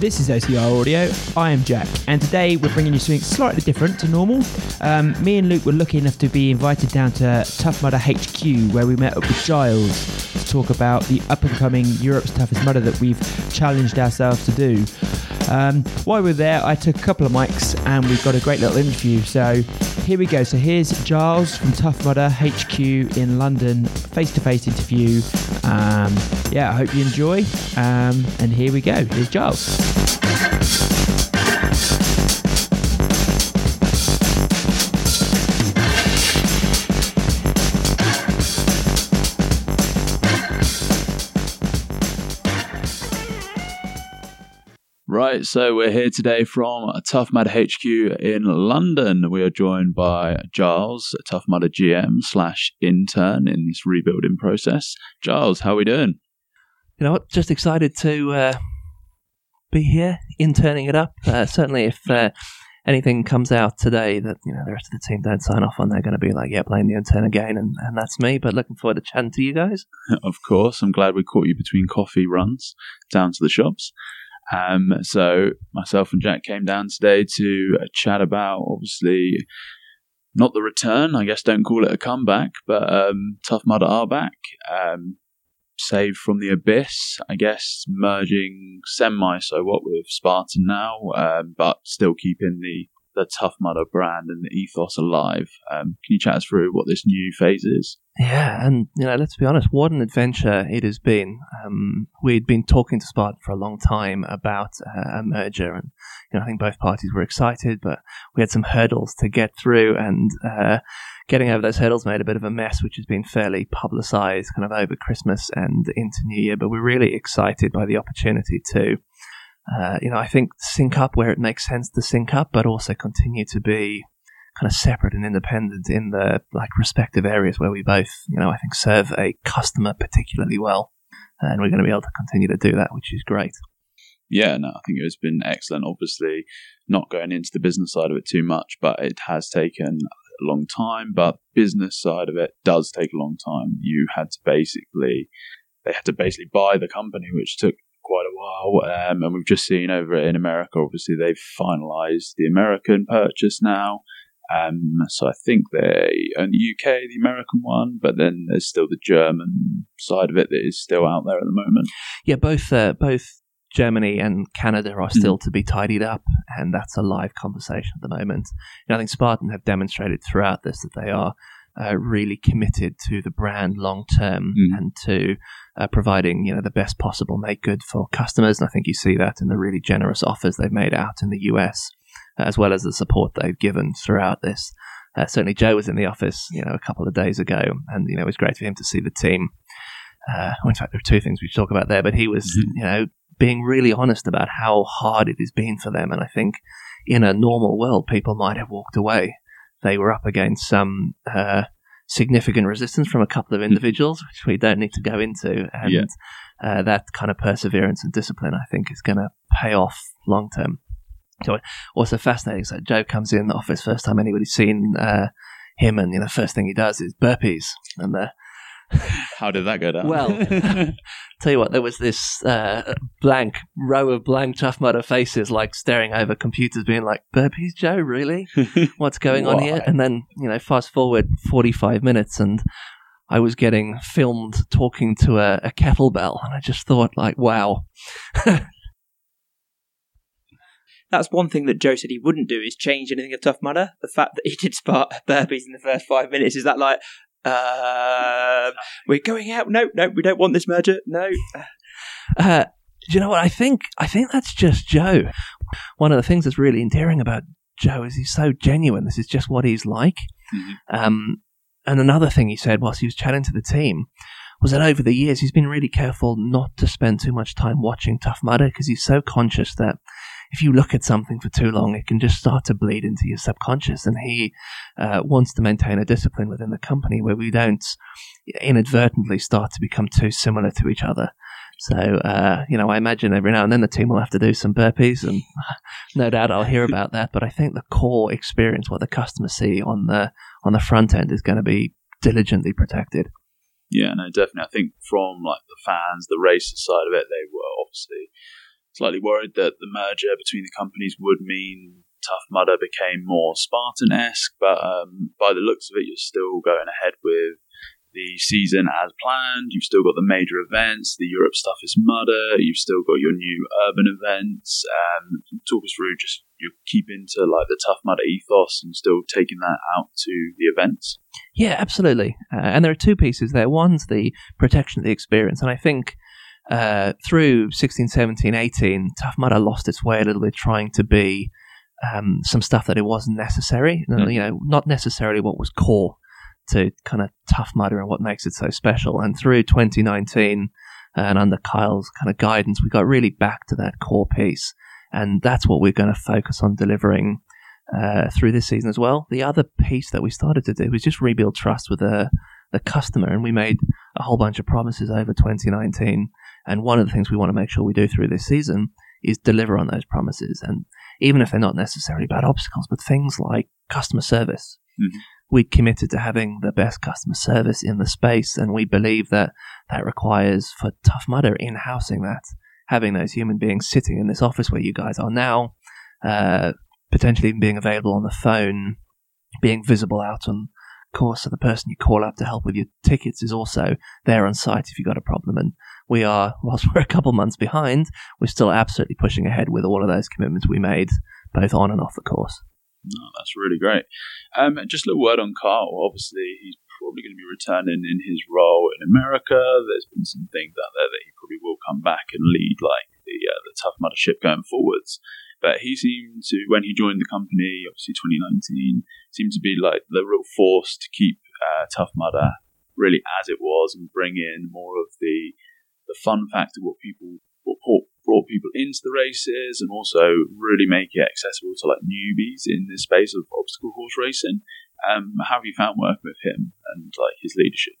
This is OCR Audio. I am Jack, and today we're bringing you something slightly different to normal. Um, me and Luke were lucky enough to be invited down to Tough Mudder HQ, where we met up with Giles to talk about the up and coming Europe's Toughest Mudder that we've challenged ourselves to do. Um, while we are there, I took a couple of mics and we've got a great little interview. So here we go. So here's Giles from Tough Mudder HQ in London, face to face interview. Um, yeah, I hope you enjoy. Um, and here we go. Here's Giles. Right, so we're here today from Tough Mudder HQ in London. We are joined by Giles, Tough Mudder GM slash intern in this rebuilding process. Giles, how are we doing? You know what? Just excited to uh, be here, interning it up. Uh, certainly, if uh, anything comes out today that you know the rest of the team don't sign off on, they're going to be like, "Yeah, blame the intern again," and, and that's me. But looking forward to chatting to you guys. of course, I'm glad we caught you between coffee runs down to the shops. Um, so myself and Jack came down today to uh, chat about obviously not the return. I guess don't call it a comeback, but um, Tough Mudder are back. Um, saved from the abyss, I guess, merging semi so what with Spartan now, um, but still keeping the the Tough Mudder brand and the ethos alive. Um, can you chat us through what this new phase is? Yeah, and you know, let's be honest, what an adventure it has been. Um, we'd been talking to Spartan for a long time about uh, a merger, and you know, I think both parties were excited, but we had some hurdles to get through, and uh, getting over those hurdles made a bit of a mess, which has been fairly publicised kind of over Christmas and into New Year. But we're really excited by the opportunity to uh, you know, I think sync up where it makes sense to sync up, but also continue to be kind of separate and independent in the like respective areas where we both, you know, I think serve a customer particularly well, and we're going to be able to continue to do that, which is great. Yeah, no, I think it's been excellent. Obviously, not going into the business side of it too much, but it has taken a long time. But business side of it does take a long time. You had to basically, they had to basically buy the company, which took quite a while. Um, and we've just seen over in America, obviously, they've finalised the American purchase now. Um, so I think they own the UK, the American one, but then there's still the German side of it that is still out there at the moment. Yeah, both uh, both Germany and Canada are still mm. to be tidied up, and that's a live conversation at the moment. I think Spartan have demonstrated throughout this that they are uh, really committed to the brand long term mm. and to uh, providing you know the best possible make good for customers. And I think you see that in the really generous offers they've made out in the US, as well as the support they've given throughout this. Uh, certainly, Joe was in the office you know a couple of days ago, and you know it was great for him to see the team. Uh, in fact, there are two things we should talk about there, but he was mm-hmm. you know being really honest about how hard it has been for them, and I think in a normal world, people might have walked away they were up against some uh, significant resistance from a couple of individuals, which we don't need to go into. And yeah. uh, that kind of perseverance and discipline, I think, is going to pay off long term. So, also fascinating. So, Joe comes in the office first time anybody's seen uh, him, and you know, first thing he does is burpees, and the how did that go down? Well, tell you what, there was this uh, blank row of blank Tough Mudder faces, like staring over computers, being like, "Burpees, Joe, really? What's going on here?" And then, you know, fast forward forty-five minutes, and I was getting filmed talking to a, a kettlebell, and I just thought, like, wow. That's one thing that Joe said he wouldn't do is change anything of Tough Mudder. The fact that he did spot burpees in the first five minutes is that like, uh, we're going out. No, no, we don't want this merger. No. Uh, do you know what? I think I think that's just Joe. One of the things that's really endearing about Joe is he's so genuine. This is just what he's like. Mm-hmm. Um, and another thing he said whilst he was chatting to the team was that over the years he's been really careful not to spend too much time watching Tough Mudder because he's so conscious that if you look at something for too long, it can just start to bleed into your subconscious. And he uh, wants to maintain a discipline within the company where we don't inadvertently start to become too similar to each other. So, uh, you know, I imagine every now and then the team will have to do some burpees, and no doubt I'll hear about that. But I think the core experience, what the customers see on the on the front end, is going to be diligently protected. Yeah, no, definitely. I think from like the fans, the racer side of it, they were obviously slightly worried that the merger between the companies would mean Tough Mudder became more Spartan esque, but um, by the looks of it, you're still going ahead with the season as planned. You've still got the major events, the Europe's Toughest Mudder. You've still got your new urban events. Um, talk us through just you keep into like the Tough Mudder ethos and still taking that out to the events. Yeah, absolutely. Uh, and there are two pieces there. One's the protection of the experience, and I think. Uh, through 16, 17, 18, Tough Mudder lost its way a little bit trying to be um, some stuff that it wasn't necessary. Mm. You know, not necessarily what was core to kind of Tough Mudder and what makes it so special. And through 2019 and under Kyle's kind of guidance, we got really back to that core piece. And that's what we're going to focus on delivering uh, through this season as well. The other piece that we started to do was just rebuild trust with the, the customer. And we made a whole bunch of promises over 2019. And one of the things we want to make sure we do through this season is deliver on those promises. And even if they're not necessarily bad obstacles, but things like customer service. Mm-hmm we committed to having the best customer service in the space, and we believe that that requires for Tough Mudder in housing that, having those human beings sitting in this office where you guys are now, uh, potentially even being available on the phone, being visible out on course, so the person you call up to help with your tickets is also there on site if you've got a problem. And we are, whilst we're a couple months behind, we're still absolutely pushing ahead with all of those commitments we made, both on and off the course. No, that's really great. Um, just a little word on Carl. Obviously, he's probably going to be returning in his role in America. There's been some things out there that he probably will come back and lead, like the uh, the Tough Mudder ship going forwards. But he seemed to, when he joined the company, obviously 2019, seemed to be like the real force to keep uh, Tough Mudder really as it was and bring in more of the the fun factor, what people what brought people into the races and also really make it accessible to like newbies in this space of obstacle course racing. Um, how have you found working with him and like his leadership?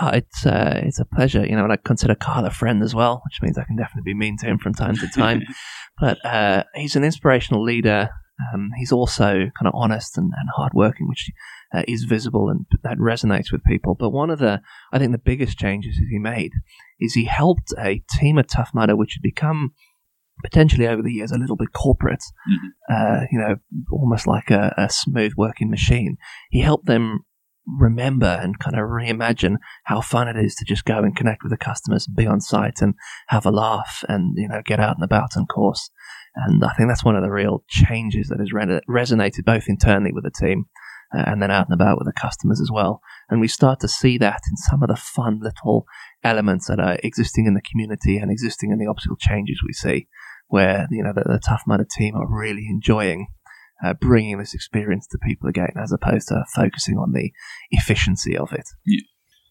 Oh, it's uh, it's a pleasure, you know, and I consider Carl a friend as well, which means I can definitely be mean to him from time to time. but uh, he's an inspirational leader. Um, he's also kind of honest and, and hardworking, which uh, is visible and that resonates with people. But one of the, I think, the biggest changes he made is he helped a team at Tough Mudder, which had become potentially over the years a little bit corporate, mm-hmm. uh, you know, almost like a, a smooth working machine. He helped them remember and kind of reimagine how fun it is to just go and connect with the customers, be on site and have a laugh and, you know, get out and about and course. And I think that's one of the real changes that has re- resonated both internally with the team uh, and then out and about with the customers as well. And we start to see that in some of the fun little elements that are existing in the community and existing in the obstacle changes we see, where you know the, the Tough Mudder team are really enjoying uh, bringing this experience to people again, as opposed to focusing on the efficiency of it. Yeah.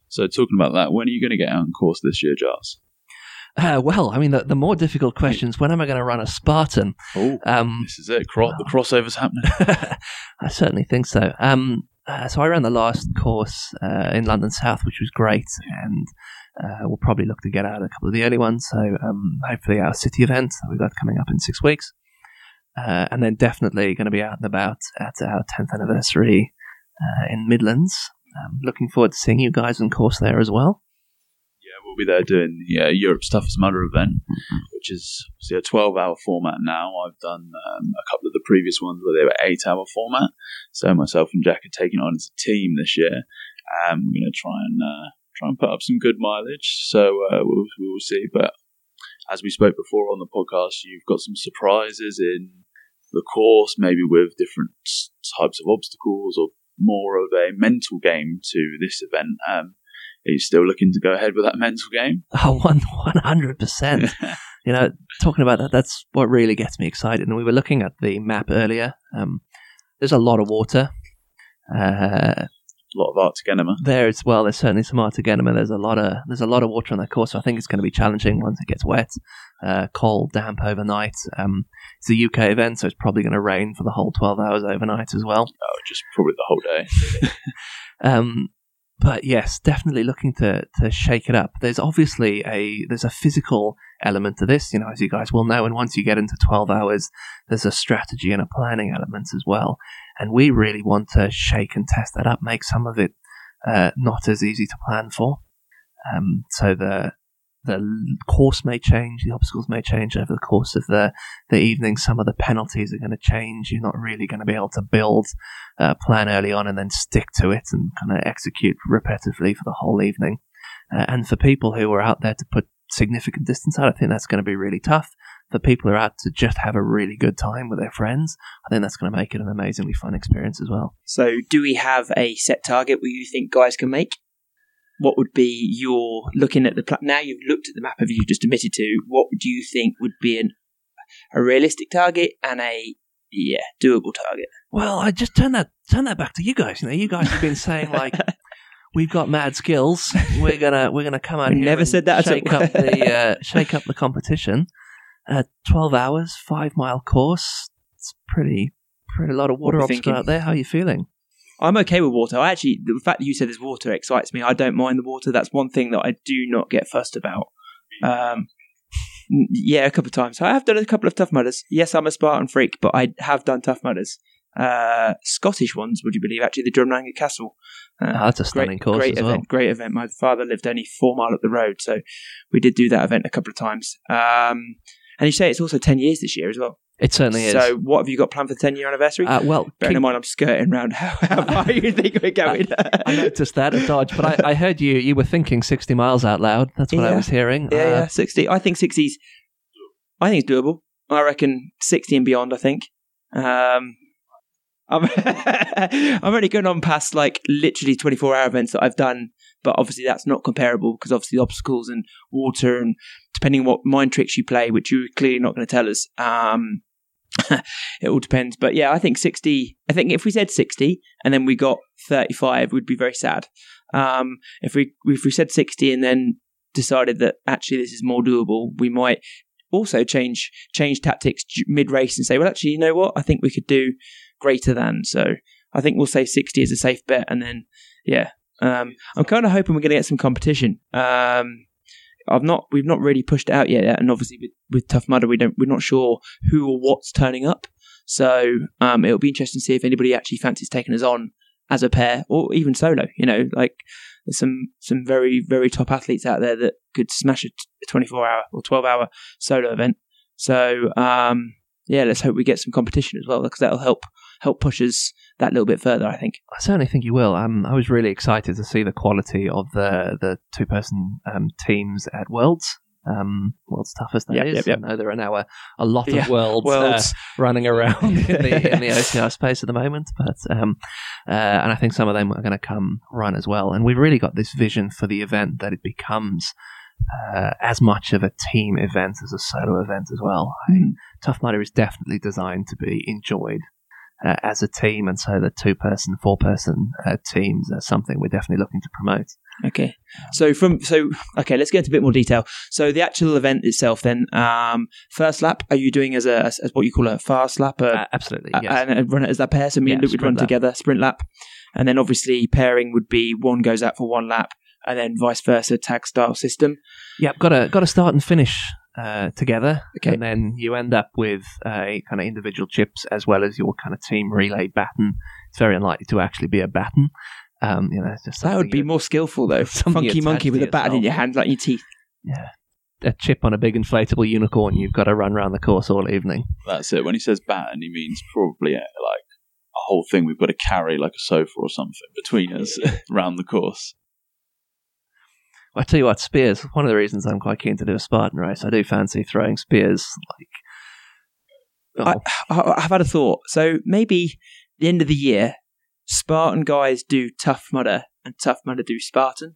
So, talking about that, when are you going to get out on course this year, Giles? Uh, well, I mean, the, the, more difficult questions: when am I going to run a Spartan? Oh, um, this is it. Cro- the crossover's happening. I certainly think so. Um, uh, so I ran the last course uh, in London South, which was great, and uh, we'll probably look to get out a couple of the early ones. So um, hopefully our city event that we've got coming up in six weeks, uh, and then definitely going to be out and about at our 10th anniversary uh, in Midlands. Um, looking forward to seeing you guys on course there as well we'll be there doing the uh, Europe's Toughest Mudder event, which is obviously a 12 hour format now. I've done um, a couple of the previous ones where they were 8 hour format. So myself and Jack are taking on as a team this year. Um, we're going to try and uh, try and put up some good mileage. So uh, we'll, we'll see. But as we spoke before on the podcast, you've got some surprises in the course, maybe with different types of obstacles or more of a mental game to this event. Um, are you still looking to go ahead with that mental game? Oh, one hundred percent. You know, talking about that, that's what really gets me excited. And we were looking at the map earlier. Um, there's a lot of water. Uh, a lot of Arctic enema. There as well. There's certainly some Arctic enema. There's a lot of there's a lot of water on the course. So I think it's going to be challenging once it gets wet, uh, cold, damp overnight. Um, it's a UK event, so it's probably going to rain for the whole 12 hours overnight as well. Oh, just probably the whole day. um, but yes, definitely looking to to shake it up. There's obviously a there's a physical element to this, you know, as you guys will know. And once you get into 12 hours, there's a strategy and a planning element as well. And we really want to shake and test that up, make some of it uh, not as easy to plan for. Um, so the the course may change, the obstacles may change over the course of the, the evening. Some of the penalties are going to change. You're not really going to be able to build a plan early on and then stick to it and kind of execute repetitively for the whole evening. Uh, and for people who are out there to put significant distance out, I think that's going to be really tough. For people who are out to just have a really good time with their friends, I think that's going to make it an amazingly fun experience as well. So, do we have a set target where you think guys can make? What would be your looking at the pla- now you've looked at the map of you just admitted to? What do you think would be an a realistic target and a yeah doable target? Well, I just turn that turn that back to you guys. You know, you guys have been saying like we've got mad skills. We're gonna we're gonna come out. Never and said that at Shake up the uh, shake up the competition. Uh, Twelve hours, five mile course. It's pretty pretty a lot of water we obstacle out there. How are you feeling? I'm okay with water. I actually, the fact that you said there's water excites me. I don't mind the water. That's one thing that I do not get fussed about. Um, yeah, a couple of times. I have done a couple of tough mudders. Yes, I'm a Spartan freak, but I have done tough mudders. Uh, Scottish ones, would you believe? Actually, the Drumlanrig Castle. Uh, Oh, that's a stunning great, course great as event. well. Great event. My father lived only four mile up the road, so we did do that event a couple of times. Um, and you say it's also ten years this year as well. It certainly is. So, what have you got planned for the ten year anniversary? uh, well, Bearing King- in mind, I'm skirting around how, how far you think we're going. I noticed that at Dodge, but I, I heard you you were thinking sixty miles out loud. That's what I was hearing. Yeah, Uh, yeah, sixty. I think sixties. I think it's doable. I reckon sixty and beyond. I think. Um, I'm I'm only going on past like literally twenty four hour events that I've done, but obviously that's not comparable because obviously obstacles and water and depending on what mind tricks you play, which you're clearly not going to tell us. Um, it all depends, but yeah, I think sixty. I think if we said sixty and then we got thirty five, we'd be very sad. Um, if we if we said sixty and then decided that actually this is more doable, we might also change change tactics mid race and say, well, actually, you know what? I think we could do greater than. So I think we'll say sixty is a safe bet, and then yeah, um, I'm kind of hoping we're going to get some competition. Um, I've not we've not really pushed it out yet, and obviously with, with Tough Mudder, we don't we're not sure who or what's turning up. So um, it'll be interesting to see if anybody actually fancies taking us on as a pair or even solo. You know, like there's some some very very top athletes out there that could smash a 24 hour or 12 hour solo event. So um, yeah, let's hope we get some competition as well because that'll help help push us that little bit further. I think. I certainly think you will. Um, I was really excited to see the quality of the the two person um, teams at Worlds. Um, World's toughest that Yep, is. yep, yep. I know there are now a, a lot Yeah, of worlds, uh, running around in the in the OCR space at the moment, but um, uh, and I think some of them are going to come run as well. And we've really got this vision for the event that it becomes uh, as much of a team event as a solo event as well. I Mm. Tough Mudder is definitely designed to be enjoyed uh, as a team, and so the two person, four person uh, teams are something we're definitely looking to promote. Okay. So from so okay, let's get into a bit more detail. So the actual event itself, then, um, first lap, are you doing as a as, as what you call a fast lap, a, Uh, absolutely, a- yes. and, run it as that pair? So me and Luke would run lap. together, sprint lap, and then obviously pairing would be one goes out for one lap, and then vice versa, tag style system. Yep, got to got to start and finish uh, together, Okay. and then you end up with a kind of individual chips as well as your kind of team relay baton. It's very unlikely to actually be a baton. Um, you know, it's just That would be more skillful though. Something Funky monkey with a baton in your hand, like your teeth. yeah, a chip on a big inflatable unicorn. You've got to run around the course all evening. That's it. When he says baton, he means probably uh, like a whole thing we've got to carry, like a sofa or something, between us round the course. I tell you what, spears. One of the reasons I'm quite keen to do a Spartan race. I do fancy throwing spears. Like, oh, I, I've had a thought. So maybe the end of the year, Spartan guys do Tough Mudder and Tough Mudder do Spartan.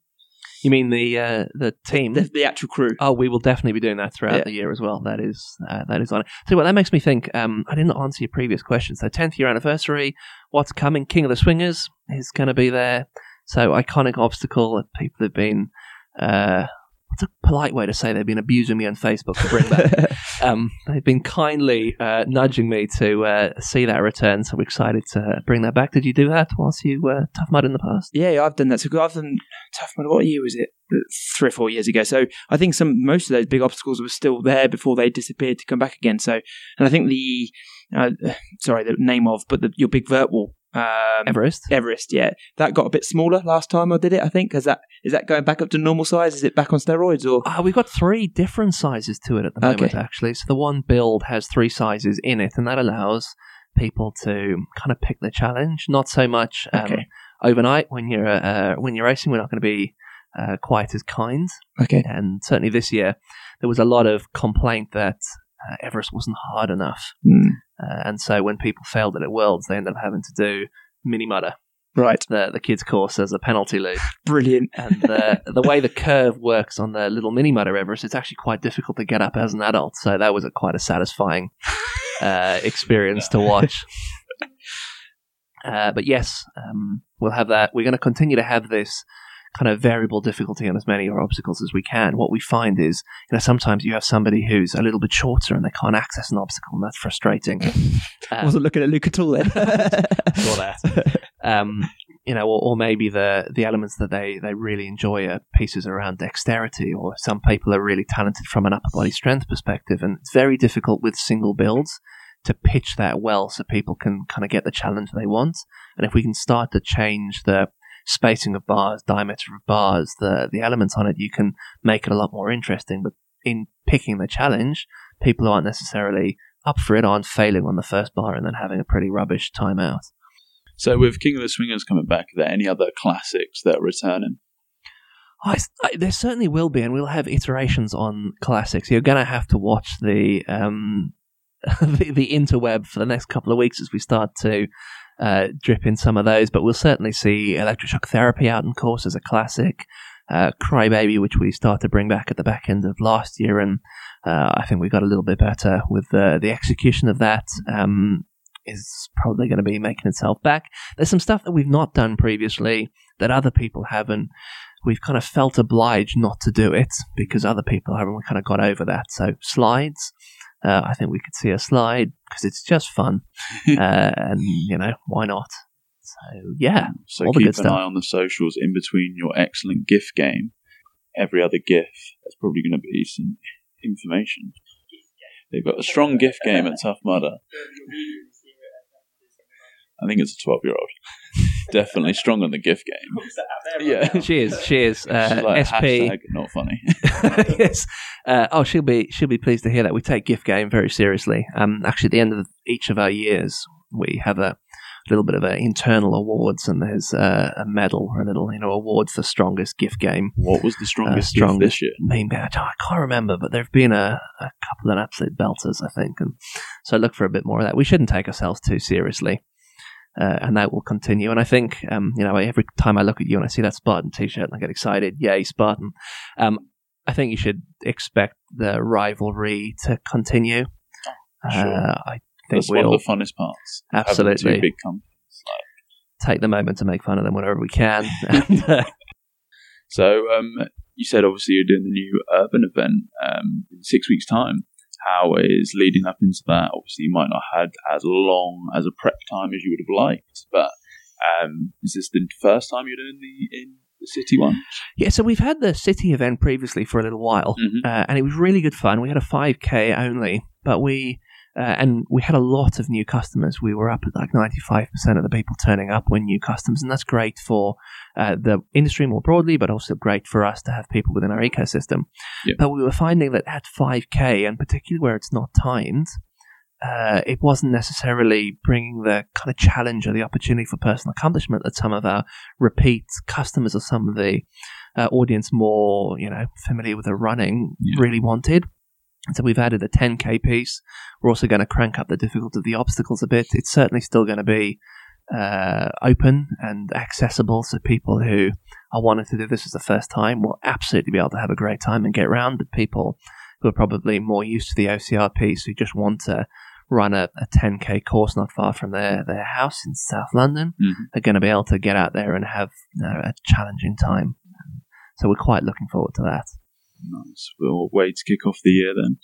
you mean the uh, the team? The, the actual crew. Oh, we will definitely be doing that throughout Yeah. the year as well. That is uh, that is on it. So, what that makes me think. Um, I didn't answer your previous question. So, tenth year anniversary. What's coming? King of the Swingers is going to be there. So, iconic obstacle that people have been. Uh, what's a polite way to say they've been abusing me on Facebook to bring back? um, they've been kindly uh, nudging me to uh, see that return. So, we're excited to bring that back. Did you do that whilst you were tough mud in the past? yeah, yeah, I've done that. So I've done Tough Mudder. What year was it? Three or four years ago. So I think some most of those big obstacles were still there before they disappeared to come back again. So, and I think the uh, sorry, the name of, but the, your big vert wall. Um, Everest. Everest, yeah, that got a bit smaller last time I did it. I think is that is that going back up to normal size? Is it back on steroids or? Uh, we've got three different sizes to it at the moment, Okay. actually. So the one build has three sizes in it, and that allows people to kind of pick the challenge. Not so much um, Okay. overnight when you're uh, when you're racing. We're not going to be uh, quite as kind, Okay, and certainly this year there was a lot of complaint that uh, Everest wasn't hard enough, Hmm. Uh, and so when people failed it at Worlds, they ended up having to do mini mudder, right, the the kids course as a penalty loop. brilliant. And the the way the curve works on the little mini Mudder Everest, it's actually quite difficult to get up as an adult. So that was a quite a satisfying uh, experience to watch. Uh, but yes, um, we'll have that. We're going to continue to have this kind of variable difficulty on as many of obstacles as we can. What we find is, you know, sometimes you have somebody who's a little bit shorter and they can't access an obstacle, and that's frustrating. I Uh, wasn't looking at Luke at all then. Saw that. um, you know, or, or maybe the the elements that they they really enjoy are pieces around dexterity, or some people are really talented from an upper body strength perspective, and it's very difficult with single builds to pitch that well so people can kind of get the challenge they want. And if we can start to change the spacing of bars, diameter of bars, the the elements on it, you can make it a lot more interesting. But in picking the challenge, people who aren't necessarily up for it aren't failing on the first bar and then having a pretty rubbish time out. So with King of the Swingers coming back, are there any other classics that are returning? I, I- there certainly will be, and we'll have iterations on classics. You're going to have to watch the, um, the the interweb for the next couple of weeks as we start to uh, drip in some of those. But we'll certainly see electroshock therapy out in course as a classic. Uh, Crybaby, which we started to bring back at the back end of last year, and uh, I think we got a little bit better with the the execution of that. Um, is probably going to be making itself back. There's some stuff that we've not done previously that other people haven't we've kind of felt obliged not to do it because other people haven't. Kind of got over that. So slides, uh, I think we could see a slide because it's just fun, uh, and you know why not? So yeah, So keep an stuff. eye on the socials in between your excellent GIF game. Every other GIF, there's probably going to be some information. They've got a strong GIF game at Tough Mudder. I think it's a 12 year old. Definitely stronger than the GIF game. Yeah. cheers, cheers, She's uh, like, SP. not funny. yes. Uh, oh, she'll be she'll be pleased to hear that. We take gift game very seriously. Um, actually, at the end of each of our years, we have a little bit of a internal awards, and there's uh, a medal or a little you know award for strongest gift game. What was the strongest Uh, GIF strongest this year? Main badge. Oh, I can't remember, but there've been a, a couple of absolute belters, I think, and so look for a bit more of that. We shouldn't take ourselves too seriously. Uh, and that will continue. And I think, um, you know, every time I look at you and I see that Spartan T-shirt, and I get excited. Yay, Spartan! Um, I think you should expect the rivalry to continue. Sure. Uh, I think That's one we'll of the funnest parts. Absolutely. Two big companies. Like, take the moment to make fun of them whenever we can. and, uh, So um, you said obviously you're doing the new urban event um, in six weeks' time. How is leading up into that? Obviously, you might not have had as long as a prep time as you would have liked, but um, is this the first time you're doing the in the city one? yeah, so we've had the city event previously for a little while. Mm-hmm. uh, and it was really good fun. We had a 5k only, but we uh, and we had a lot of new customers. We were up at like 95% of the people turning up were new customers, and that's great for uh, the industry more broadly, but also great for us to have people within our ecosystem. But we were finding that at 5k, and particularly where it's not timed. Uh, it wasn't necessarily bringing the kind of challenge or the opportunity for personal accomplishment that some of our repeat customers or some of the uh, audience more, you know, familiar with the running Yeah. really wanted. So we've added a 10k piece. We're also going to crank up the difficulty of the obstacles a bit. It's certainly still going to be uh, open and accessible, so people who are wanting to do this as the first time will absolutely be able to have a great time and get around. But people who are probably more used to the OCR piece, who just want to run a, a 10k course not far from their, their house in South London, Mhm. are going to be able to get out there and have you know, a challenging time. So we're quite looking forward to that. Nice. Well, way to kick off the year then.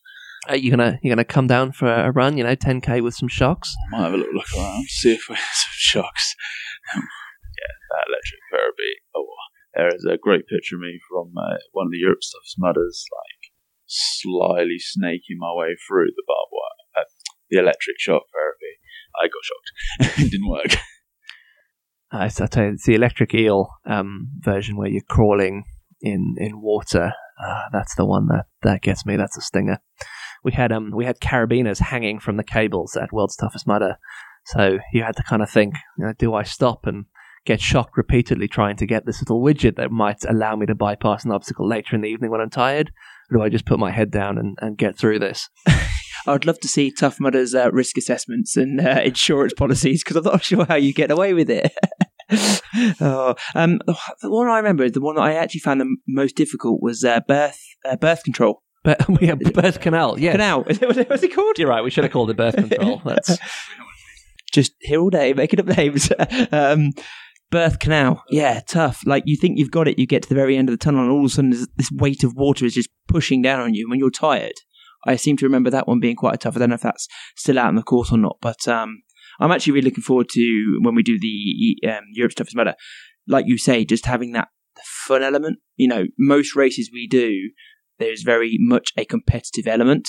Are you gonna you gonna come down for a run? You know, 10k with some shocks. Might have a little look around, see if we have some shocks. Um, yeah, that electric therapy. Oh, there is a great picture of me from uh, one of the Europe's Toughest Mudders, like slyly snaking my way through the barbed wire, uh, the electric shock therapy. I got shocked. it didn't work. Uh, I tell you, it's the electric eel um, version where you're crawling in in water. Uh, that's the one that, that gets me. That's a stinger. We had um we had carabiners hanging from the cables at World's Toughest Mudder, so you had to kind of think, you know, do I stop and get shocked repeatedly trying to get this little widget that might allow me to bypass an obstacle later in the evening when I'm tired? Or do I just put my head down and, and get through this? I'd love to see Tough Mudder's uh, risk assessments and uh, insurance policies because I'm not sure how you get away with it. oh, um, the one I remember, the one that I actually found the most difficult was uh, birth uh, birth control. But have birth canal. Yeah, Canal. What's it, it called? You're right. We should have called it birth control. That's Just here all day making up names. um, birth canal. Yeah, tough. Like you think you've got it, you get to the very end of the tunnel, and all of a sudden this, this weight of water is just pushing down on you when you're tired. I seem to remember that one being quite tough. I don't know if that's still out in the course or not, but um, I'm actually really looking forward to when we do the um, Europe's Toughest Mudder. Like you say, just having that fun element. You know, most races we do, there's very much a competitive element.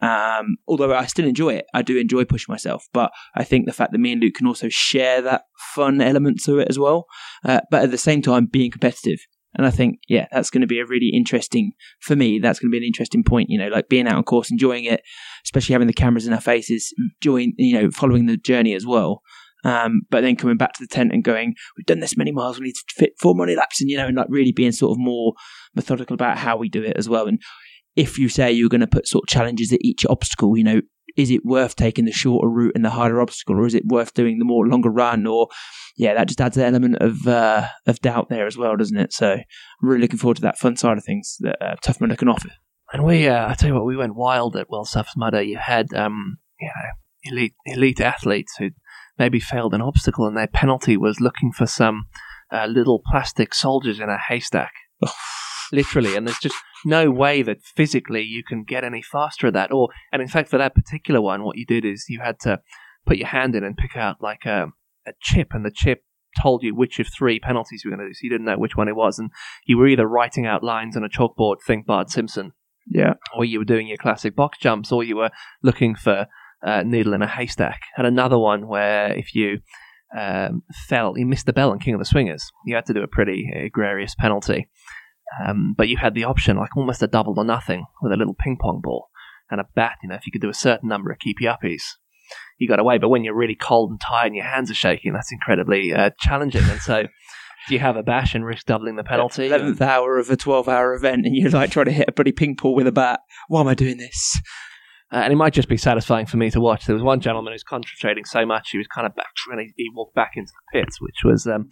Um, although I still enjoy it, I do enjoy pushing myself. But I think the fact that me and Luke can also share that fun element to it as well, uh, but at the same time being competitive. And I think, yeah, that's going to be a really interesting for me. That's going to be an interesting point. You know, like being out on course, enjoying it, especially having the cameras in our faces, enjoying, you know, following the journey as well. Um, but then coming back to the tent and going, we've done this many miles, we need to fit four more laps, and you know, and like really being sort of more methodical about how we do it as well. And if you say you're going to put sort of challenges at each obstacle, you know, is it worth taking the shorter route and the harder obstacle, or is it worth doing the more longer run? Or yeah, that just adds an element of uh, of doubt there as well, doesn't it? So I'm really looking forward to that fun side of things that uh, Tough Mudder can offer. And we, uh, I tell you what, we went wild at World Toughest Mudder. You had, um, you know, elite elite athletes who maybe failed an obstacle, and their penalty was looking for some uh, little plastic soldiers in a haystack. Literally, and there's just no way that physically you can get any faster at that. Or, and in fact, for that particular one, what you did is you had to put your hand in and pick out like a, a chip, and the chip told you which of three penalties you were going to do. So you didn't know which one it was, and you were either writing out lines on a chalkboard, think Bart Simpson, Yeah. or you were doing your classic box jumps, or you were looking for a needle in a haystack. And another one where if you um, fell, you missed the bell on King of the Swingers, you had to do a pretty egregious penalty. Um, but you had the option, like almost a double or nothing, with a little ping pong ball and a bat. You know, if you could do a certain number of keepy uppies, you got away. But when you're really cold and tired and your hands are shaking, that's incredibly uh, challenging. And so, do you have a bash and risk doubling the penalty? Eleventh hour of a twelve-hour event, and you're like trying to hit a bloody ping pong with a bat. Why am I doing this? Uh, and it might just be satisfying for me to watch. There was one gentleman who's concentrating so much he was kind of back, and he, he walked back into the pits, which was um,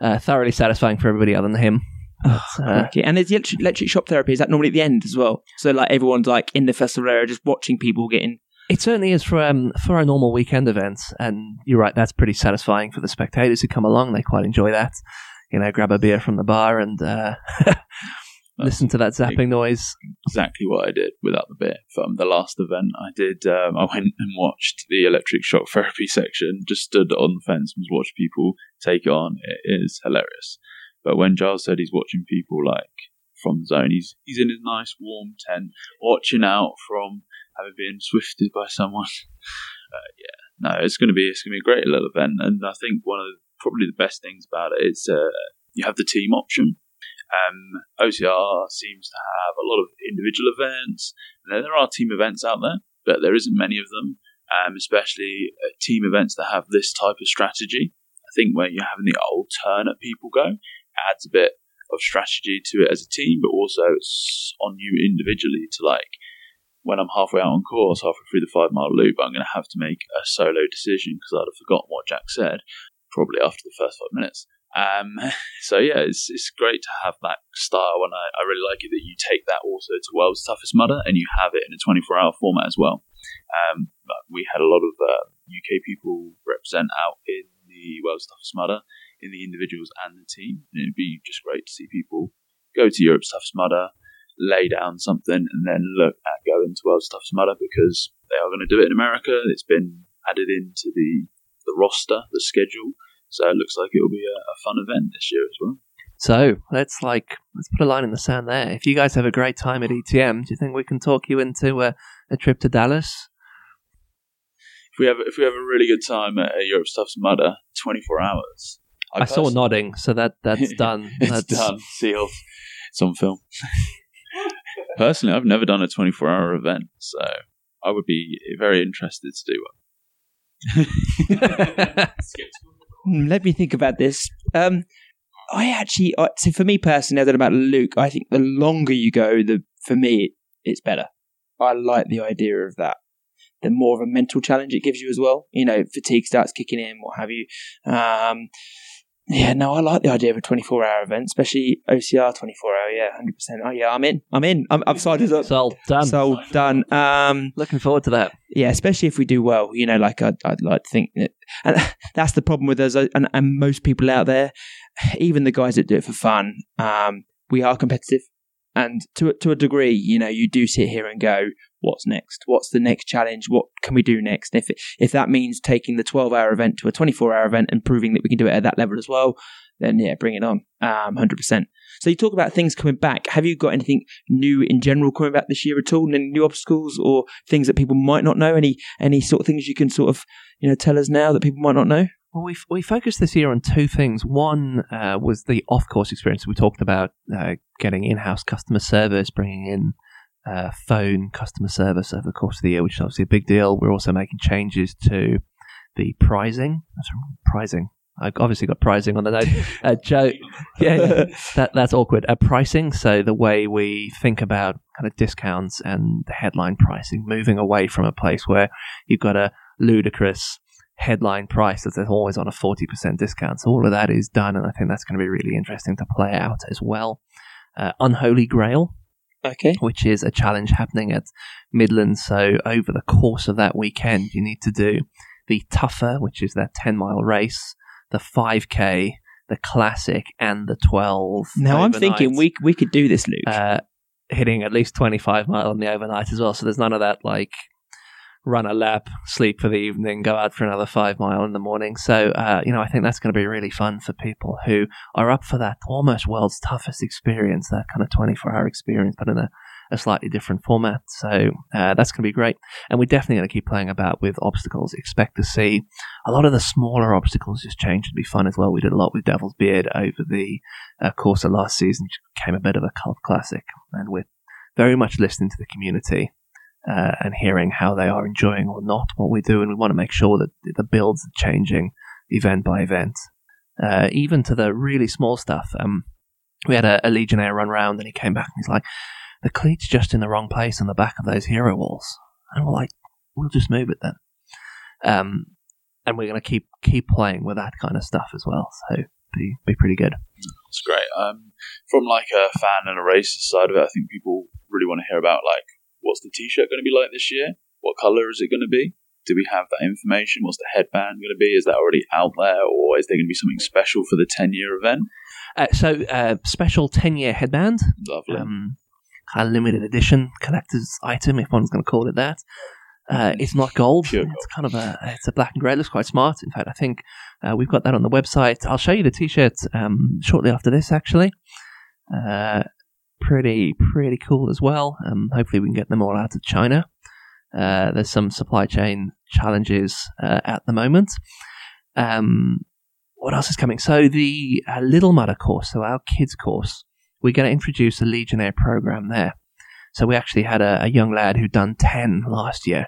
uh, thoroughly satisfying for everybody other than him. Oh, uh, and there's the electric, electric shock therapy. Is that normally at the end as well? So like everyone's like in the festival area, just watching people getting. It certainly is for um, for a normal weekend event, and you're right. That's pretty satisfying for the spectators who come along. They quite enjoy that. You know, grab a beer from the bar and uh, listen to that zapping noise. exactly what I did without the bit from the last event. I did. Um, I went and watched the electric shock therapy section. Just stood on the fence and watched people take it on. It is hilarious. But when Giles said he's watching people like from the zone, he's he's in his nice warm tent, watching out from having been swifted by someone. Uh, yeah, no, it's gonna be it's gonna be a great little event, and I think one of the, probably the best things about it is uh, you have the team option. Um, OCR seems to have a lot of individual events. And there are team events out there, but there isn't many of them, um, especially uh, team events that have this type of strategy. I think when you're having the alternate people go, adds a bit of strategy to it as a team, but also it's on you individually to like, when I'm halfway out on course, halfway through the five mile loop, I'm going to have to make a solo decision because I'd have forgotten what Jack said, probably after the first five minutes. Um, so yeah, it's it's great to have that style, and I, I really like it that you take that also to World's Toughest Mudder, and you have it in a 24 hour format as well. Um, we had a lot of uh, UK people represent out in the World's Toughest Mudder, in the individuals and the team. And it'd be just great to see people go to Europe's Toughest Mudder, lay down something, and then look at going to World's Toughest Mudder because they are going to do it in America. It's been added into the the roster, the schedule. So it looks like it'll be a, a fun event this year as well. So let's like let's put a line in the sand there. If you guys have a great time at ETM, do you think we can talk you into a, a trip to Dallas? If we have if we have a really good time at, Europe's Toughest Mudder, 24 hours, I, saw pers- nodding, so that that's done. it's That's- done. Sealed. It's on film. Personally, I've never done a 24 hour event, so I would be very interested to do one. Let me think about this. Um, I actually, I so for me personally, I don't know about Luke. I think the longer you go, the for me, it's better. I like the idea of that. The more of a mental challenge it gives you as well. You know, fatigue starts kicking in, what have you. Um, yeah, no, I like the idea of a 24 hour event, especially OCR 24 hour. Yeah, 100%. Oh, yeah, I'm in. I'm in. I'm, I've signed up. So done. So done. Um, Looking forward to that. yeah, especially if we do well. You know, like I'd, I'd like to think that, and that's the problem with us uh, and, and most people out there, even the guys that do it for fun. Um, we are competitive, and to to a degree, you know, you do sit here and go, "What's next? What's the next challenge? What can we do next?" And If it, if that means taking the twelve hour event to a twenty four hour event and proving that we can do it at that level as well, then yeah, bring it on, um, hundred percent. So you talk about things coming back. Have you got anything new in general coming back this year at all? Any new obstacles or things that people might not know? Any any sort of things you can sort of you know tell us now that people might not know? Well, we we focused this year on two things. One uh, was the off course experience. We talked about uh, getting in house customer service, bringing in uh, phone customer service over the course of the year, which is obviously a big deal. We're also making changes to the pricing. That's pricing. I've obviously got pricing on the note. Uh, Joe, yeah, yeah. that that's awkward. Uh, pricing. So the way we think about kind of discounts and the headline pricing, moving away from a place where you've got a ludicrous headline price that they're always on a 40% discount. So all of that is done, and I think that's going to be really interesting to play out as well. Uh, Unholy Grail, Okay. which is a challenge happening at Midlands. So over the course of that weekend, you need to do the tougher, which is that 10 mile race, the 5K, the classic, and the 12. Now I'm thinking we we could do this, Luke. uh, hitting at least 25 mile on the overnight as well. So there's none of that like run a lap, sleep for the evening, go out for another five mile in the morning. So, uh, you know, I think that's going to be really fun for people who are up for that almost world's toughest experience, that kind of 24 hour experience, but in a, a slightly different format. So uh, that's going to be great. And we're definitely going to keep playing about with obstacles. Expect to see a lot of the smaller obstacles just change to be fun as well. We did a lot with Devil's Beard over the uh, course of last season, which became a bit of a cult classic. And we're very much listening to the community uh, and hearing how they are enjoying or not what we do. And we want to make sure that the builds are changing event by event, uh, even to the really small stuff. Um, we had a, a Legionnaire run round and he came back and he's like, the cleat's just in the wrong place on the back of those hero walls. And we're like, we'll just move it then. Um, and we're going to keep keep playing with that kind of stuff as well. So be be pretty good. It's great. Um, from like a fan and a racer side of it, I think people really want to hear about like what's the t-shirt going to be like this year? What color is it going to be? Do we have that information? What's the headband going to be? Is that already out there, or is there going to be something special for the ten-year event? Uh, so uh, special ten year headband. Lovely. um, kind of limited edition collector's item, if one's going to call it that. Uh, it's not gold. Pure It's kind of a it's a black and grey. It looks quite smart. In fact, I think uh, we've got that on the website. I'll show you the t-shirt um, shortly after this. Actually, uh, pretty pretty cool as well. Um, hopefully, we can get them all out of China. Uh, there's some supply chain challenges uh, at the moment. Um, what else is coming? So the uh, Little Mudder course, so our kids course, we're going to introduce a Legionnaire program there. So we actually had a, a young lad who'd done 10 last year,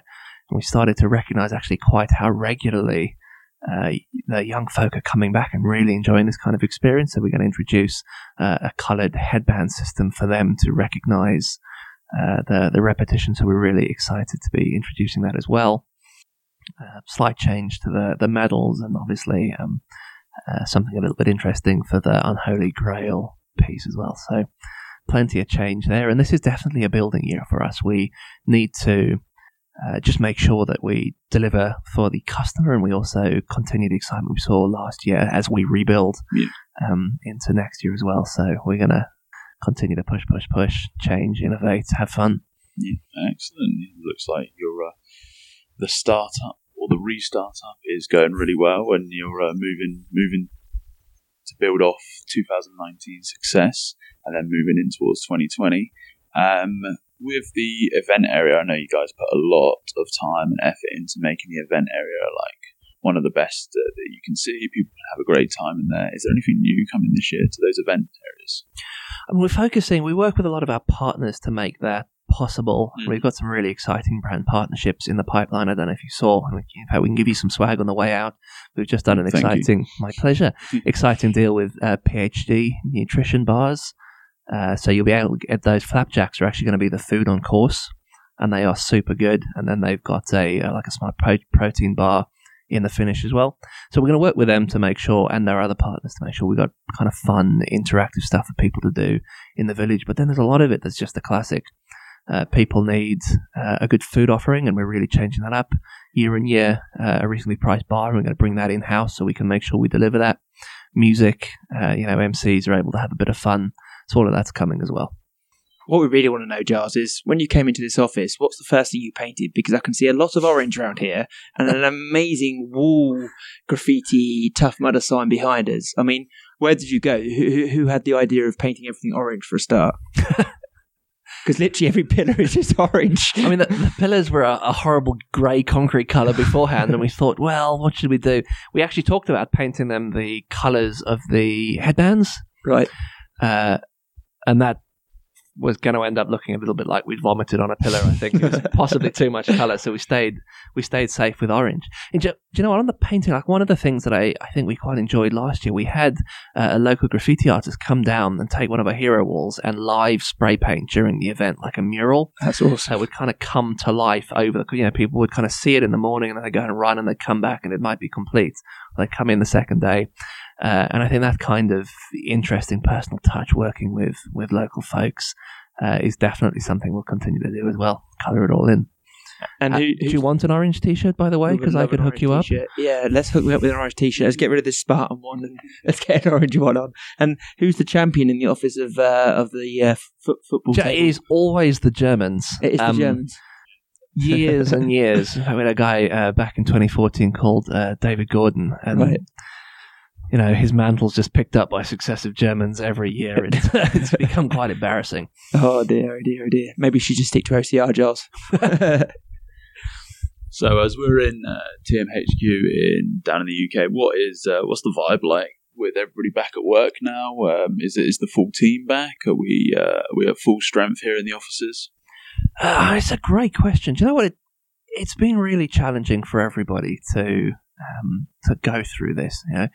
and we started to recognize actually quite how regularly uh, the young folk are coming back and really enjoying this kind of experience. So we're going to introduce uh, a colored headband system for them to recognize uh, the, the repetition. So we're really excited to be introducing that as well. Uh, slight change to the, the medals and obviously um, uh, something a little bit interesting for the Unholy Grail piece as well. So plenty of change there, and this is definitely a building year for us. We need to uh, just make sure that we deliver for the customer, and we also continue the excitement we saw last year as we rebuild Yeah. um, into next year as well. So we're going to continue to push, push, push, change, innovate, have fun. Yeah, excellent. It looks like your uh, the startup or the restart up is going really well, and you're uh, moving moving to build off 2019 success, and then moving in towards 2020. Um, with the event area, I know you guys put a lot of time and effort into making the event area like one of the best uh, that you can see. People have a great time in there. Is there anything new coming this year to those event areas? And we're focusing. We work with a lot of our partners to make that possible. Mm. We've got some really exciting brand partnerships in the pipeline. I don't know if you saw. In fact, we can give you some swag on the way out. We've just done an Thank you. exciting, my pleasure, exciting deal with uh, PhD nutrition bars. Uh, so you'll be able to get those flapjacks are actually going to be the food on course, and they are super good. And then they've got a uh, like a smart pro- protein bar in the finish as well. So we're going to work with them to make sure, and their other partners to make sure we've got kind of fun, interactive stuff for people to do in the village. But then there's a lot of it that's just the classic. Uh, people need uh, a good food offering, and we're really changing that up year in year. Uh, a reasonably priced bar, and we're going to bring that in house so we can make sure we deliver that. Music, uh, you know, MCs are able to have a bit of fun. So all of that's coming as well. What we really want to know, Giles, is when you came into this office, what's the first thing you painted? Because I can see a lot of orange around here and an amazing wall graffiti Tough Mudder sign behind us. I mean, where did you go? Who, who, who had the idea of painting everything orange for a start? Because literally every pillar is just orange. I mean, the, the pillars were a, a horrible grey concrete colour beforehand, and we thought, well, what should we do? We actually talked about painting them the colours of the headbands, Right. uh, and that was going to end up looking a little bit like we'd vomited on a pillar. I think it was possibly too much colour, so we stayed we stayed safe with orange. And do, do you know what? On the painting, like one of the things that I, I think we quite enjoyed last year, we had uh, a local graffiti artist come down and take one of our hero walls and live spray paint during the event, like a mural. That's awesome. So it would kind of come to life over the, you know, people would kind of see it in the morning and then they go and run and they come back and it might be complete. They come in the second day. Uh, and I think that kind of interesting personal touch working with, with local folks uh, is definitely something we'll continue to do as well. Colour it all in. And Uh, who, do you want an orange t-shirt, by the way? Because I could hook you up. t-shirt. Yeah, let's hook me up with an orange t-shirt. Let's get rid of this Spartan one and let's get an orange one on. And who's the champion in the office of uh, of the uh, foot football? It table? is always the Germans. It is the Um, Germans. years and years. I mean, a guy uh, back in 2014 called uh, David Gordon, and Right. You know his mantle's just picked up by successive Germans every year. It's, it's become quite embarrassing. Oh dear, oh dear, oh dear. Maybe she should just stick to OCR, Giles. So as we're in uh, TMHQ in down in the UK, what is uh, what's the vibe like with everybody back at work now? Um, is it is the full team back? Are we uh, are we at full strength here in the offices? Uh, it's a great question. Do you know what? It, it's been really challenging for everybody to um, to go through this. You know,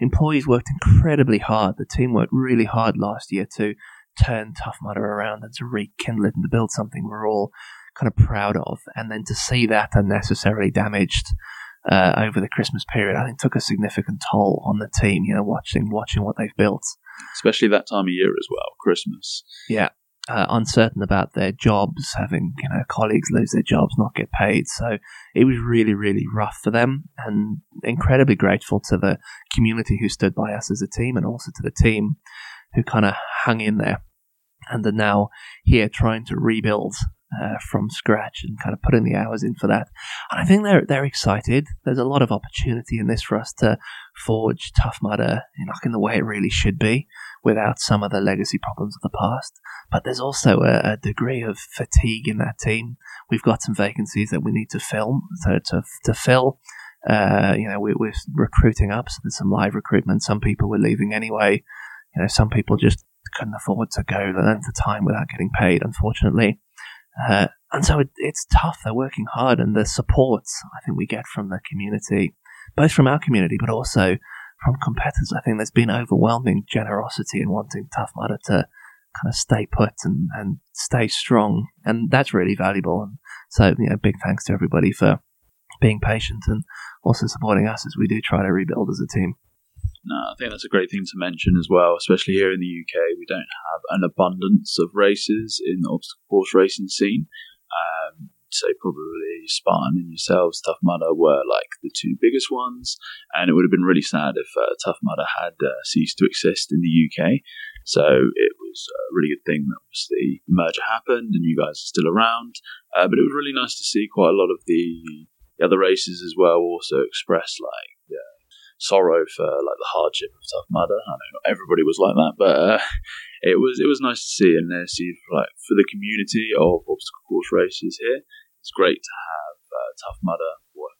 employees worked incredibly hard. The team worked really hard last year to turn Tough Mudder around and to rekindle it and to build something we're all kind of proud of. And then to see that unnecessarily damaged uh, over the Christmas period, I think took a significant toll on the team. You know, watching watching what they've built. Especially that time of year as well, Christmas. Uh, uncertain about their jobs, having you know colleagues lose their jobs, not get paid. So it was really, really rough for them, and incredibly grateful to the community who stood by us as a team, and also to the team who kind of hung in there, and are now here trying to rebuild. Uh, from scratch and kind of putting the hours in for that, and I think they're they're excited. There's a lot of opportunity in this for us to forge Tough Mudder in, the way it really should be, without some of the legacy problems of the past but there's also a, a degree of fatigue in that team. We've got some vacancies that we need to fill. So to to fill, uh, you know, we, we're recruiting up. So there's some live recruitment. Some people were leaving anyway. You know, some people just couldn't afford to go the length of time without getting paid. Unfortunately, uh, and so it, it's tough. They're working hard, and the support I think we get from the community, both from our community, but also from competitors. I think there's been overwhelming generosity in wanting Tough Mudder to kind of stay put and, and stay strong. And that's really valuable. And so, you know, big thanks to everybody for being patient and also supporting us as we do try to rebuild as a team. No, I think that's a great thing to mention as well, especially here in the UK. We don't have an abundance of races in the obstacle course racing scene. Um, so probably Spartan and yourselves, Tough Mudder were like the two biggest ones, and it would have been really sad if uh, Tough Mudder had uh, ceased to exist in the UK. So it was a really good thing that obviously the merger happened and you guys are still around. Uh, but it was really nice to see quite a lot of the, the other races as well also express like uh, sorrow for like the hardship of Tough Mudder. I know not everybody was like that, but uh, it was it was nice to see and uh, see like for the community of obstacle course races here. It's great to have uh, Tough Mudder what,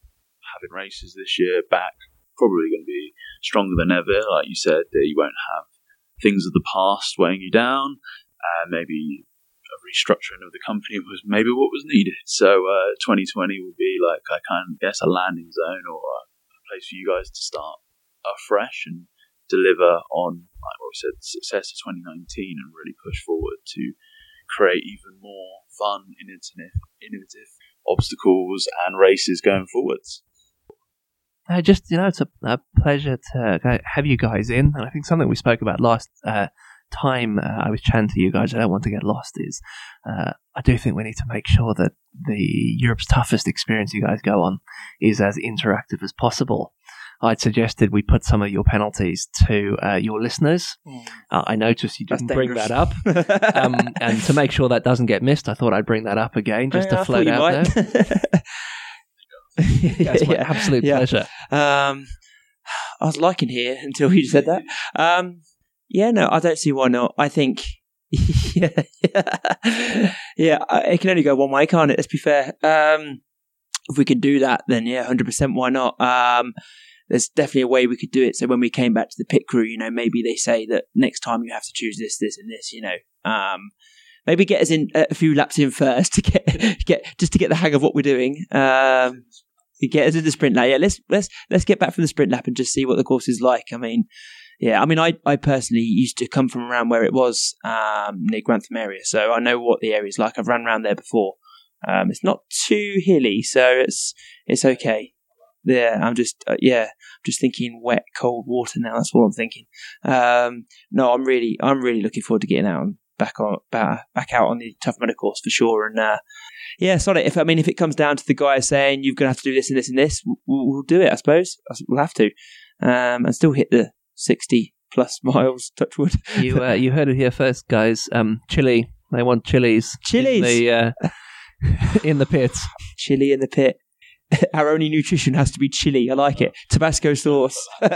in races this year, back probably going to be stronger than ever. Like you said, you won't have things of the past weighing you down, and maybe a restructuring of the company was maybe what was needed. So uh, 2020 will be like I kind of guess a landing zone or a place for you guys to start afresh and deliver on like what we said success of 2019 and really push forward to create even more fun, innovative, innovative obstacles and races going forwards. Uh, just you know, it's a, a, pleasure to have you guys in, and I think something we spoke about last uh, time uh, I was chatting to you guys. I don't want to get lost. Is uh, I do think we need to make sure that the Europe's toughest experience you guys go on is as interactive as possible. I'd suggested we put some of your penalties to uh, your listeners. Mm. Uh, I noticed you didn't bring that up. um, and to make sure that doesn't get missed, I thought I'd bring that up again just to float out might. there. That's my yeah. absolute yeah. pleasure. Um, I was liking here until you said that. Um, yeah, no, I don't see why not. I think, yeah, yeah, yeah, it can only go one way, can't it? Let's be fair. Um, if we can do that, then yeah, hundred percent. Why not? Um, there's definitely a way we could do it. So when we came back to the pit crew, you know, maybe they say that next time you have to choose this, this, and this. You know, um, maybe get us in a few laps in first to get get just to get the hang of what we're doing. Um, get us in the sprint lap. Yeah, let's let's let's get back from the sprint lap and just see what the course is like. I mean, yeah, I mean, I I personally used to come from around where it was um, near Grantham area, so I know what the area is like. I've run around there before. Um, it's not too hilly, so it's it's okay there. I'm just uh, yeah, just thinking wet, cold water now. That's what I'm thinking. Um, no, I'm really I'm really looking forward to getting out and back on back, back out on the Tough Mudder course for sure. And uh, yeah, sorry if I mean if it comes down to the guy saying you're going to have to do this and this and this, we'll, we'll do it. I suppose we'll have to, um, and still hit the sixty plus miles. Touchwood. you uh, you heard it here first, guys. Um, Chili. They want chilies. Chilies. In the, uh, in the pits. Chili in the pit. our only nutrition has to be chili. I like it. Tabasco sauce. uh,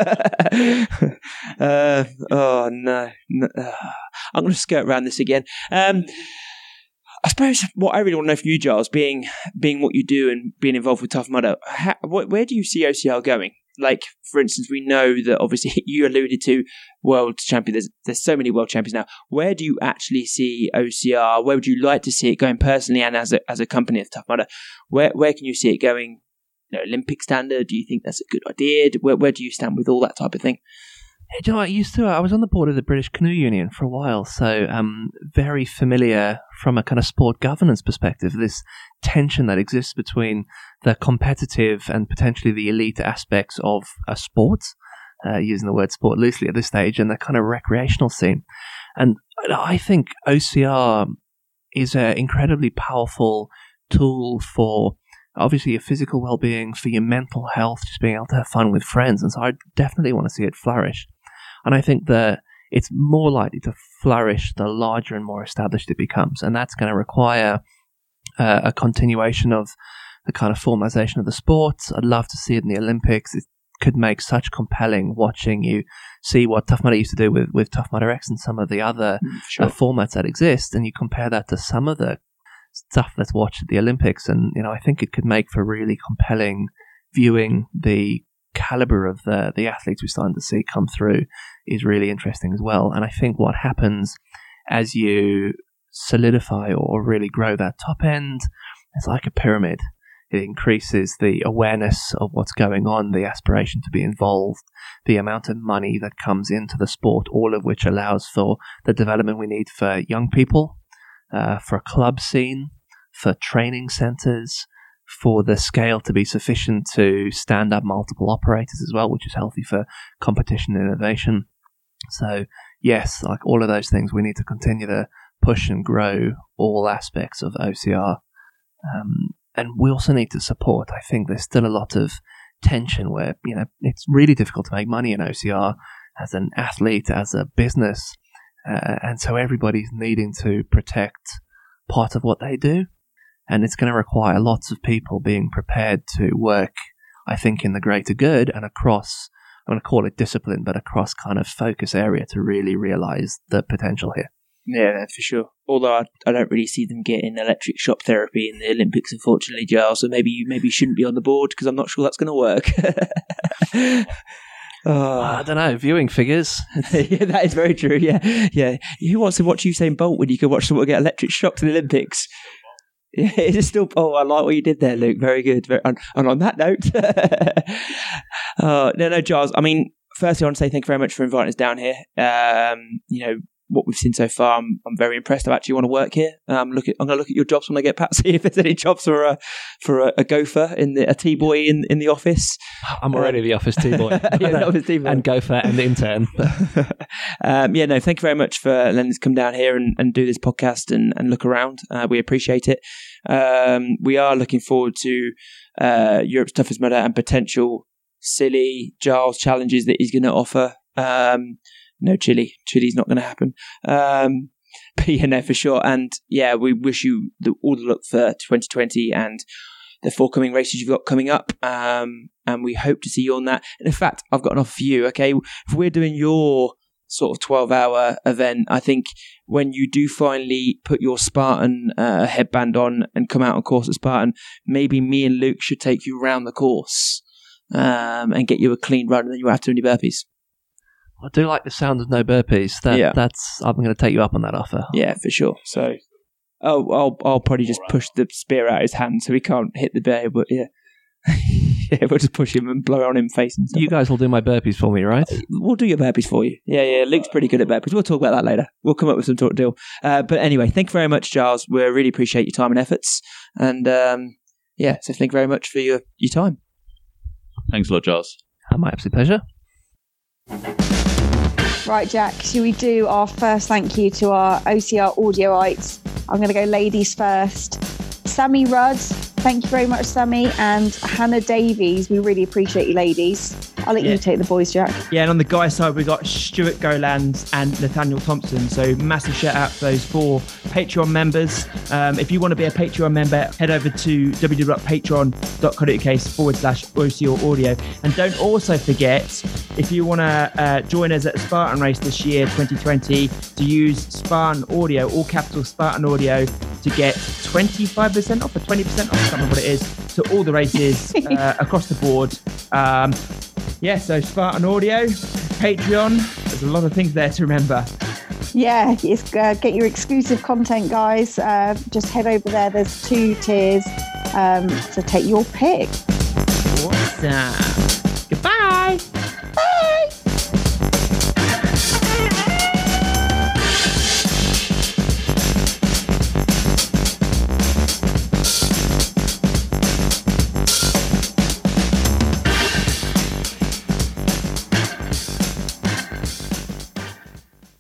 oh no, no. I'm going to skirt around this again. Um, I suppose what I really want to know from you, Giles, being being what you do and being involved with Tough Mudder, how, where do you see OCR going? Like, for instance, we know that obviously you alluded to world champion. There's there's so many world champions now. Where do you actually see OCR? Where would you like to see it going personally and as a as a company of Tough Mudder? Where where can you see it going you know, Olympic standard? Do you think that's a good idea? Where, where do you stand with all that type of thing? Hey, I used to. I was on the board of the British Canoe Union for a while, so I'm very familiar from a kind of sport governance perspective. This tension that exists between the competitive and potentially the elite aspects of a sport, uh, using the word sport loosely at this stage, and the kind of recreational scene. And I think OCR is an incredibly powerful tool for obviously your physical well-being, for your mental health, just being able to have fun with friends. And so I definitely want to see it flourish. And I think that it's more likely to flourish the larger and more established it becomes. And that's going to require uh, a continuation of the kind of formalization of the sports. I'd love to see it in the Olympics. It could make such compelling watching you see what Tough Mudder used to do with, with Tough Mudder X and some of the other mm, sure. uh, formats that exist. And you compare that to some of the stuff that's watched at the Olympics, and you know, I think it could make for really compelling viewing. The caliber of the the athletes we're starting to see come through is really interesting as well. And I think what happens as you solidify or really grow that top end, it's like a pyramid. It increases the awareness of what's going on, the aspiration to be involved, the amount of money that comes into the sport, all of which allows for the development we need for young people uh, for a club scene, for training centres, for the scale to be sufficient to stand up multiple operators as well, which is healthy for competition and innovation. So, yes, like all of those things, we need to continue to push and grow all aspects of OCR. Um, and we also need to support. I think there's still a lot of tension where, you know, it's really difficult to make money in OCR as an athlete, as a business. Uh, and so everybody's needing to protect part of what they do. And it's going to require lots of people being prepared to work, I think, in the greater good and across, I'm going to call it discipline, but across kind of focus area to really realize the potential here. Yeah, no, for sure. Although I, I don't really see them getting electric shock therapy in the Olympics, unfortunately, Giles. So maybe you maybe you shouldn't be on the board because I'm not sure that's going to work. oh. I don't know. Viewing figures. yeah, that is very true. Yeah, yeah. Who wants to watch Usain Bolt when you can watch someone get electric shocked in the Olympics? Yeah, it's still. Oh, I like what you did there, Luke. Very good. Very, and, and on that note, uh, no, no, Giles. I mean, firstly, I want to say thank you very much for inviting us down here. Um, you know, what we've seen so far, I'm, I'm very impressed. I actually want to work here. Um, look at, I'm going to look at your jobs when I get back. See if there's any jobs for a for a, a gopher in the, a tea boy in in the office. I'm already the office tea boy. yeah, office tea boy. and gopher and intern. um, yeah, no, thank you very much for letting us come down here and, and do this podcast and, and look around. Uh, we appreciate it. Um, we are looking forward to uh, Europe's Toughest Mudder and potential silly Giles challenges that he's going to offer. Um, no chili. Chili's not going to happen. Um, but for sure. And yeah, we wish you the, all the luck for 2020 and the forthcoming races you've got coming up. Um, and we hope to see you on that. And in fact, I've got an offer for you. Okay, if we're doing your sort of 12 hour event, I think when you do finally put your Spartan uh, headband on and come out on course at Spartan, maybe me and Luke should take you around the course um, and get you a clean run, and then you have to do any burpees. I do like the sound of no burpees. That, Yeah. That's. I'm going to take you up on that offer. Yeah, for sure. So, oh, I'll I'll probably just push the spear out of his hand so he can't hit the bear. But yeah, yeah, we'll just push him and blow on him face and stuff. You guys will do my burpees for me, right? We'll do your burpees for you. Yeah, yeah. Luke's pretty good at burpees. We'll talk about that later. We'll come up with some talk deal. Uh, but anyway, thank you very much, Giles. We really appreciate your time and efforts. And um, yeah, so thank you very much for your, your time. Thanks a lot, Giles. My absolute pleasure. Right, Jack, should we do our first thank you to our OCR audioites? I'm going to go ladies first. Sammy Rudd, thank you very much, Sammy, and Hannah Davies. We really appreciate you, ladies. I'll let Yeah. you take the boys, Jack. Yeah, and on the guy side, we've got Stuart Golands and Nathaniel Thompson. So massive shout out to those four Patreon members. Um, if you want to be a Patreon member, head over to www.patreon.co.uk forward slash OCR audio. And don't also forget, if you want to uh, join us at Spartan Race this year, 2020, to use Spartan Audio, all capital Spartan Audio, to get 25% off or 20% off, I can't remember what it is, to all the races uh, across the board. Um, yeah, so Spartan Audio, Patreon. There's a lot of things there to remember. Yeah, it's, uh, get your exclusive content, guys. Uh, just head over there. There's two tiers. Um, so take your pick. Awesome.